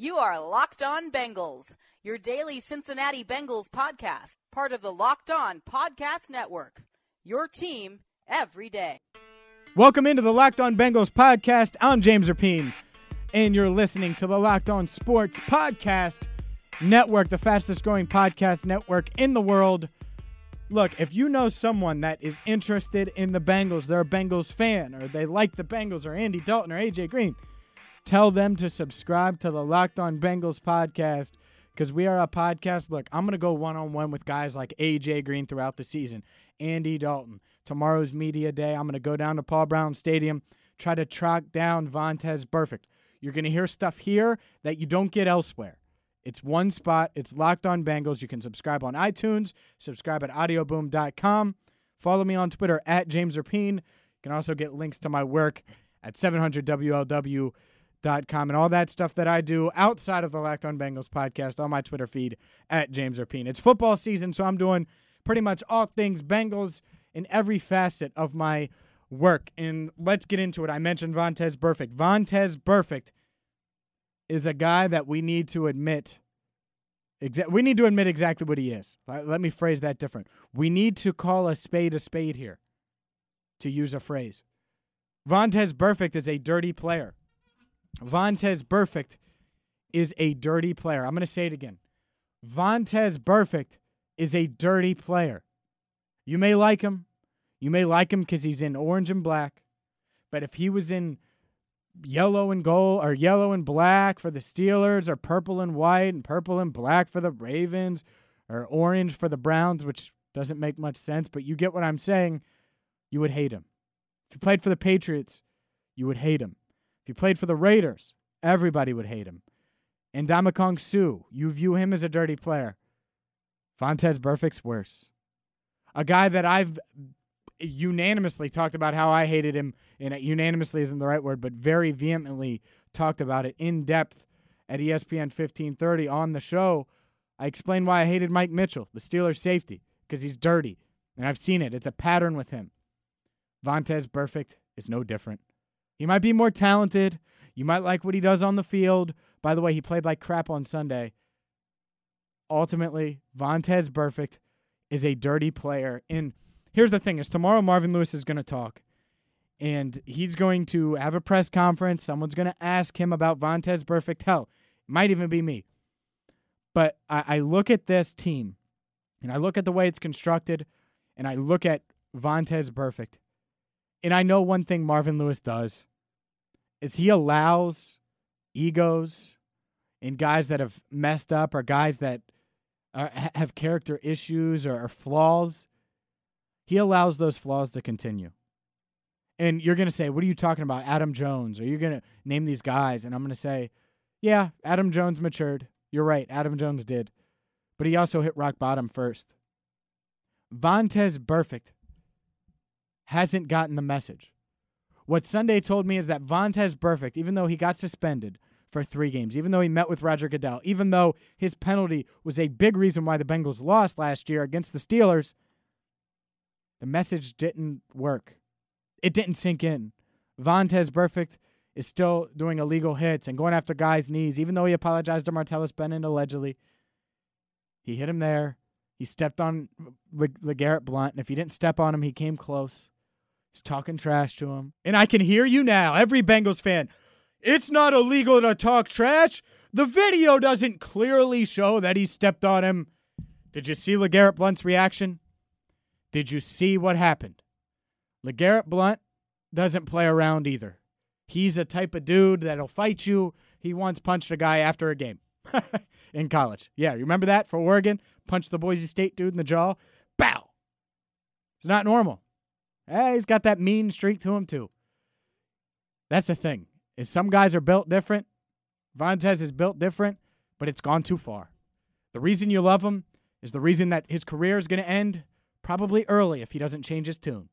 You are Locked On Bengals, your daily Cincinnati Bengals podcast, part of the Locked On Podcast Network. Your team every day. Welcome into the Locked On Bengals podcast. I'm James Rapien, and you're listening to the Locked On Sports Podcast Network, the fastest growing podcast network in the world. Look, if you know someone that is interested in the Bengals, they're a Bengals fan, or they like the Bengals, or Andy Dalton, or AJ Green, tell them to subscribe to the Locked On Bengals podcast because we are a podcast. Look, I'm going to go one on one with guys like AJ Green throughout the season, Andy Dalton. Tomorrow's media day, I'm going to go down to Paul Brown Stadium, try to track down Vontaze Burfict. You're going to hear stuff here that you don't get elsewhere. It's one spot. It's Locked On Bengals. You can subscribe on iTunes, subscribe at audioboom.com. Follow me on Twitter at James Rapien. You can also get links to my work at 700WLW.com and all that stuff that I do outside of the Locked On Bengals podcast on my Twitter feed at James Rapien. It's football season, so I'm doing pretty much all things Bengals in every facet of my work. And let's get into it. I mentioned Vontaze Burfict. Vontaze Burfict is a guy that we need to admit. Exa- we need to admit exactly what he is. Let let me phrase that different. We need to call a spade a spade here, to use a phrase. Vontaze Burfict is a dirty player. Vontaze Burfict is a dirty player. I'm going to say it again. Vontaze Burfict is a dirty player. You may like him. You may like him because he's in orange and black. But if he was in yellow and gold or yellow and black for the Steelers or purple and white and purple and black for the Ravens or orange for the Browns, which doesn't make much sense, but you get what I'm saying, you would hate him. If you played for the Patriots, you would hate him. You played for the Raiders, everybody would hate him. And Ndamukong Suh, you view him as a dirty player. Vontaze Burfict's worse. A guy that I've unanimously talked about how I hated him, and unanimously isn't the right word, but very vehemently talked about it in depth at ESPN 1530 on the show. I explained why I hated Mike Mitchell, the Steelers safety, because he's dirty. And I've seen it. It's a pattern with him. Vontaze Burfict is no different. He might be more talented. You might like what he does on the field. By the way, he played like crap on Sunday. Ultimately, Vontaze Burfict is a dirty player. And here's the thing: is tomorrow Marvin Lewis is going to talk, and he's going to have a press conference. Someone's going to ask him about Vontaze Burfict. Hell, it might even be me. But I, I look at this team, and I look at the way it's constructed, and I look at Vontaze Burfict, and I know one thing Marvin Lewis does is he allows egos and guys that have messed up or guys that uh, ha- have character issues or, or flaws. He allows those flaws to continue. And you're going to say, What are you talking about? Adam Jones. Or you're going to name these guys. And I'm going to say, Yeah, Adam Jones matured. You're right. Adam Jones did. But he also hit rock bottom first. Vontaze Burfict hasn't gotten the message. What Sunday told me is that Vontaze Burfict, even though he got suspended for three games, even though he met with Roger Goodell, even though his penalty was a big reason why the Bengals lost last year against the Steelers, the message didn't work. It didn't sink in. Vontaze Burfict is still doing illegal hits and going after guys' knees, even though he apologized to Martellus Bennett allegedly. He hit him there. He stepped on Le- LeGarrette Blunt, and if he didn't step on him, he came close. He's talking trash to him. And I can hear you now, every Bengals fan. It's not illegal to talk trash. The video doesn't clearly show that he stepped on him. Did you see LeGarrette Blunt's reaction? Did you see what happened? LeGarrette Blunt doesn't play around either. He's a type of dude that'll fight you. He once punched a guy after a game in college. Yeah, you remember that for Oregon? Punched the Boise State dude in the jaw. Bow. It's not normal. Hey, he's got that mean streak to him too. That's the thing. Is some guys are built different. Vontaze is built different, but it's gone too far. The reason you love him is the reason that his career is going to end probably early if he doesn't change his tune.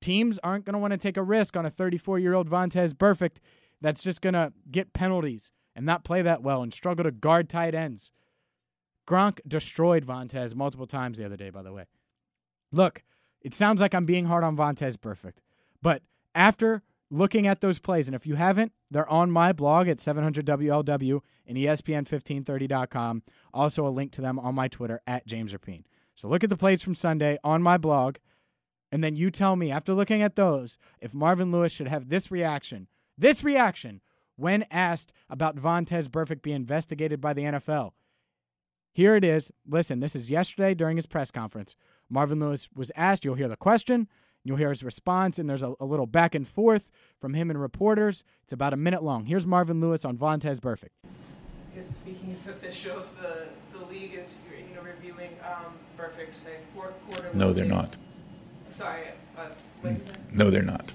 Teams aren't going to want to take a risk on a 34 year old Vontaze Burfict that's just going to get penalties and not play that well and struggle to guard tight ends. Gronk destroyed Vontaze multiple times the other day, by the way. Look, it sounds like I'm being hard on Vontaze Burfict, but after looking at those plays, and if you haven't, they're on my blog at 700WLW and ESPN1530.com. Also, a link to them on my Twitter at James Rapien. So look at the plays from Sunday on my blog, and then you tell me, after looking at those, if Marvin Lewis should have this reaction, this reaction, when asked about Vontaze Burfict being investigated by the NFL. Here it is. Listen, this is yesterday during his press conference. Marvin Lewis was asked, you'll hear the question, you'll hear his response, and there's a, a little back and forth from him and reporters. It's about a minute long. Here's Marvin Lewis on Vontaze Burfict. Yes, speaking of officials, the, the league is you know reviewing um, Burfict's fourth quarter. No, they're not. Sorry, us. What is? No, they're not.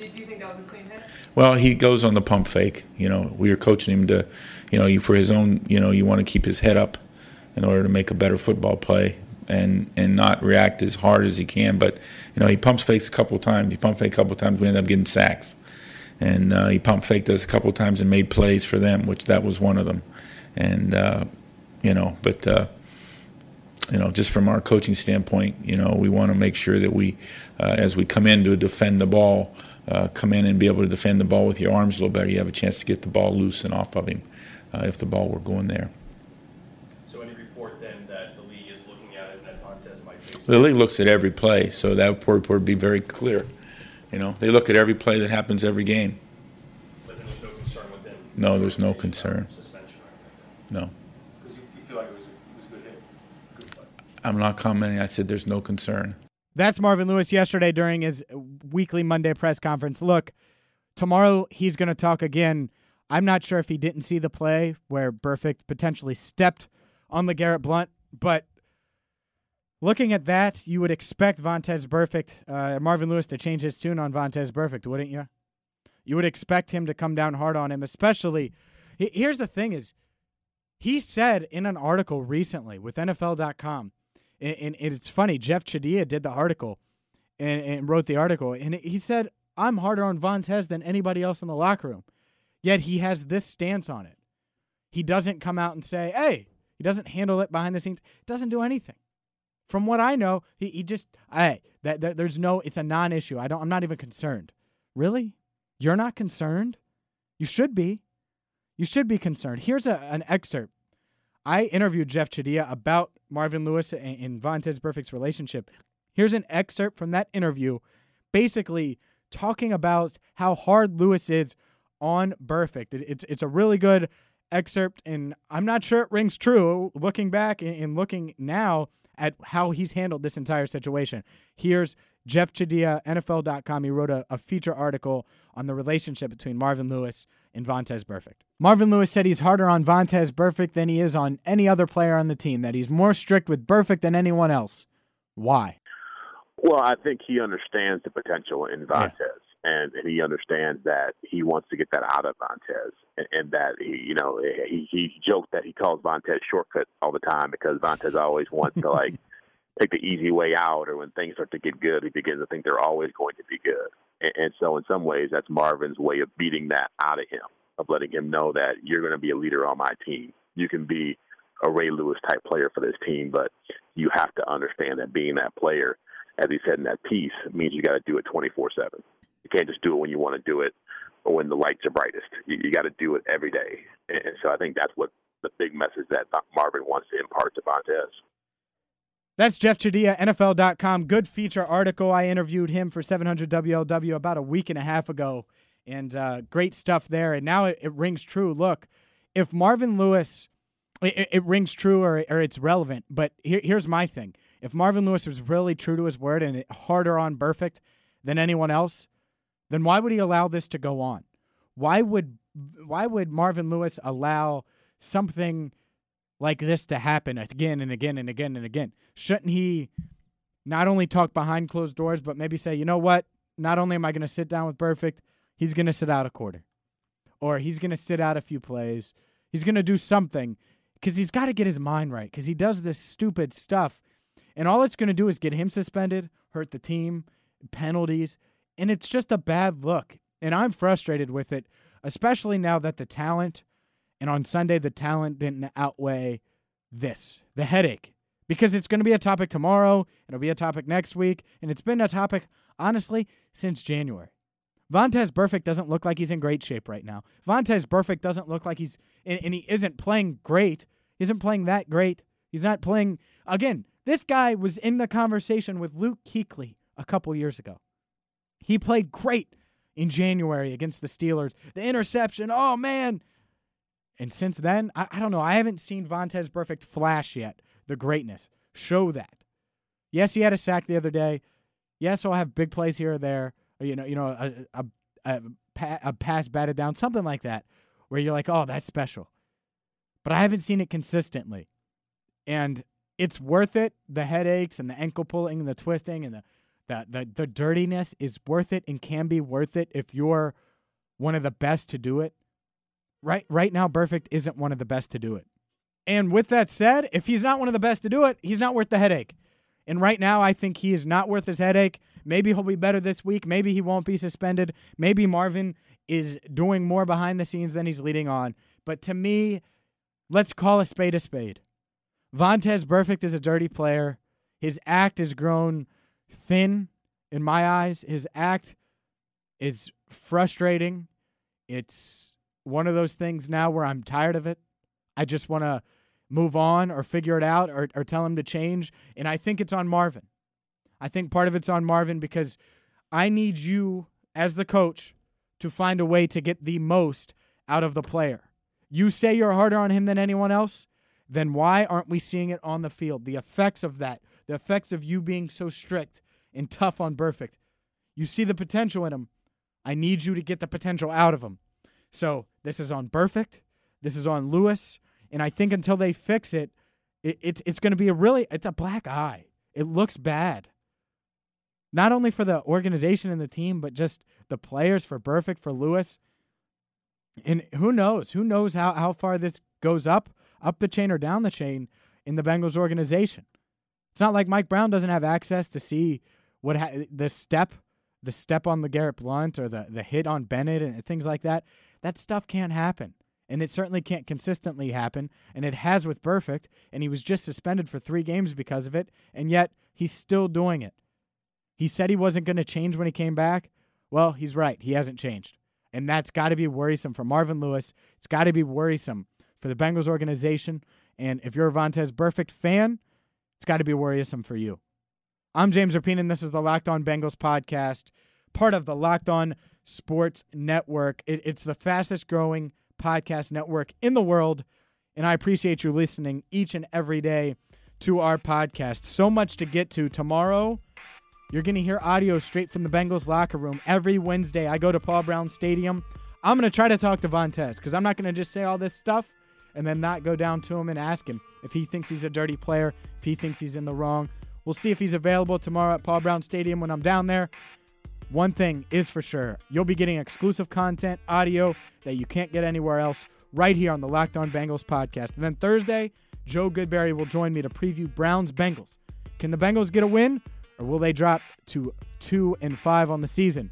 Did you think that was a clean hit? Well, he goes on the pump fake. You know, we were coaching him to, you know, you for his own. You know, you want to keep his head up in order to make a better football play and and not react as hard as he can. But you know, he pumps fakes a couple times. He pump fake a couple times. We end up getting sacks, and uh, he pump faked us a couple times and made plays for them, which that was one of them. And uh, you know, but. Uh, you know, just from our coaching standpoint, you know, we want to make sure that we, uh, as we come in to defend the ball, uh, come in and be able to defend the ball with your arms a little better. You have a chance to get the ball loose and off of him uh, if the ball were going there. So any report then that the league is looking at it and that Montez might face The league looks at every play, so that report would be very clear. You know, they look at every play that happens every game. but then there's no concern with him. No, there's no concern. Suspension or anything. No, Because you, you feel like it was a, it was a good hit. Good play. I'm not commenting. I said there's no concern. That's Marvin Lewis yesterday during his weekly Monday press conference. Look, tomorrow he's going to talk again. I'm not sure if he didn't see the play where Burfict potentially stepped on LeGarrette Blunt, but looking at that, you would expect Vontaze Burfict, uh, Marvin Lewis to change his tune on Vontaze Burfict, wouldn't you? You would expect him to come down hard on him, especially. Here's the thing: is he said in an article recently with NFL.com, and, and it's funny. Jeff Chadiha did the article and, and wrote the article, and he said, "I'm harder on Vontaze than anybody else in the locker room." Yet he has this stance on it. He doesn't come out and say, "Hey," he doesn't handle it behind the scenes. Doesn't do anything. From what I know, he, he just, hey, that, that there's no, it's a non-issue. I don't, I'm not even concerned. Really, you're not concerned? You should be. You should be concerned. Here's a, an excerpt. I interviewed Jeff Chadiha about Marvin Lewis and, and Vontaze Burfict's relationship. Here's an excerpt from that interview, basically talking about how hard Lewis is on Burfict. It, it's it's a really good excerpt, and I'm not sure it rings true looking back and, and looking now at how he's handled this entire situation. Here's Jeff Chadiha, NFL.com. He wrote a, a feature article on the relationship between Marvin Lewis and Vontaze Burfict. Marvin Lewis said he's harder on Vontaze Burfict than he is on any other player on the team, that he's more strict with Burfict than anyone else. Why? Well, I think he understands the potential in Vontaze, and, and he understands that he wants to get that out of Vontaze, and, and that he, you know, he he joked that he calls Vontaze shortcut all the time because Vontaze always wants to like take the easy way out, or when things start to get good, he begins to think they're always going to be good, and, and so in some ways, that's Marvin's way of beating that out of him, of letting him know that you're going to be a leader on my team. You can be a Ray Lewis type player for this team, but you have to understand that being that player as he said in that piece, means you got to do it 24 7. Can't just do it when you want to do it or when the lights are brightest. You, you got to do it every day. And, so I think that's what the big message that Marvin wants to impart to Vontaze. That's Jeff Chadiha, NFL.com. Good feature article. I interviewed him for 700 WLW about a week and a half ago, and uh, great stuff there. And now it, it, rings true. Look, if Marvin Lewis, it, it rings true or, or it's relevant, but here, here's my thing. If Marvin Lewis was really true to his word and harder on Burfict than anyone else, then why would he allow this to go on? Why would why would Marvin Lewis allow something like this to happen again and again and again and again? Shouldn't he not only talk behind closed doors, but maybe say, you know what? Not only am I going to sit down with Burfict, he's going to sit out a quarter, or he's going to sit out a few plays. He's going to do something because he's got to get his mind right because he does this stupid stuff, and all it's going to do is get him suspended, hurt the team, penalties, and it's just a bad look. And I'm frustrated with it, especially now that the talent, and on Sunday, the talent didn't outweigh this, the headache. Because it's going to be a topic tomorrow, it'll be a topic next week, and it's been a topic, honestly, since January. Vontaze Burfict doesn't look like he's in great shape right now. Vontaze Burfict doesn't look like he's, and, he isn't playing great. He isn't playing that great. He's not playing, again, this guy was in the conversation with Luke Kuechly a couple years ago. He played great in January against the Steelers. The interception, oh man. And since then, I, I don't know. I haven't seen Vontaze Burfict flash yet. The greatness. Show that. Yes, he had a sack the other day. Yes, he'll have big plays here or there. You know, you know, a, a, a, a pass batted down, something like that, where you're like, oh, that's special. But I haven't seen it consistently. And it's worth it. The headaches and the ankle pulling and the twisting and the the, the the dirtiness is worth it and can be worth it if you're one of the best to do it. Right right now, Burfict isn't one of the best to do it. And with that said, if he's not one of the best to do it, he's not worth the headache. And right now, I think he is not worth his headache. Maybe he'll be better this week. Maybe he won't be suspended. Maybe Marvin is doing more behind the scenes than he's leading on. But to me, let's call a spade a spade. Vontaze Burfict is a dirty player. His act has grown thin in my eyes. His act is frustrating. It's one of those things now where I'm tired of it. I just want to move on or figure it out or, or tell him to change. And I think it's on Marvin. I think part of it's on Marvin because I need you as the coach to find a way to get the most out of the player. You say you're harder on him than anyone else, then why aren't we seeing it on the field? The effects of that, the effects of you being so strict and tough on Burfict. You see the potential in him. I need you to get the potential out of him. So this is on Burfict. This is on Lewis. And I think until they fix it, it it's it's going to be a really it's a black eye. It looks bad. Not only for the organization and the team, but just the players for Burfict, for Lewis. And who knows? Who knows how, how far this goes up, up the chain or down the chain in the Bengals organization. It's not like Mike Brown doesn't have access to see what ha- the step, the step on LeGarrette Blunt or the the hit on Bennett and things like that. That stuff can't happen, and it certainly can't consistently happen. And it has with Burfict, and he was just suspended for three games because of it, and yet he's still doing it. He said he wasn't going to change when he came back. Well, he's right. He hasn't changed. And that's got to be worrisome for Marvin Lewis. It's got to be worrisome for the Bengals organization. And if you're a Vontaze Burfict fan, it's got to be worrisome for you. I'm James Rapien, and this is the Locked On Bengals podcast, part of the Locked On Sports Network. It, it's the fastest growing podcast network in the world, and I appreciate you listening each and every day to our podcast. So much to get to. Tomorrow, you're going to hear audio straight from the Bengals locker room. Every Wednesday, I go to Paul Brown Stadium. I'm going to try to talk to Vontaze because I'm not going to just say all this stuff and then not go down to him and ask him if he thinks he's a dirty player, if he thinks he's in the wrong. We'll see if he's available tomorrow at Paul Brown Stadium when I'm down there. One thing is for sure you'll be getting exclusive content, audio that you can't get anywhere else right here on the Locked On Bengals podcast. And then Thursday, Joe Goodberry will join me to preview Browns Bengals. Can the Bengals get a win or will they drop to 2 and 5 on the season?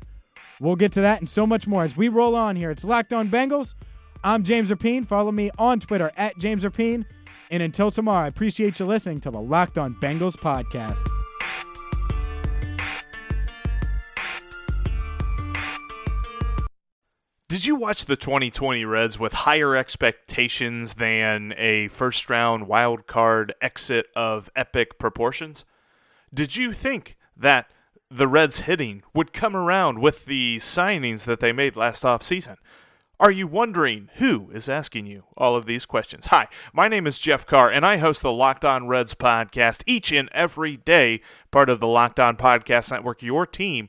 We'll get to that and so much more as we roll on here. It's Locked On Bengals. I'm James Rapien. Follow me on Twitter at James Rapien. And until tomorrow, I appreciate you listening to the Locked On Bengals podcast. Did you watch the 2020 Reds with higher expectations than a first round wild card exit of epic proportions? Did you think that the Reds hitting would come around with the signings that they made last offseason? Are you wondering who is asking you all of these questions? Hi, my name is Jeff Carr, and I host the Locked On Reds podcast each and every day, part of the Locked On Podcast Network, your team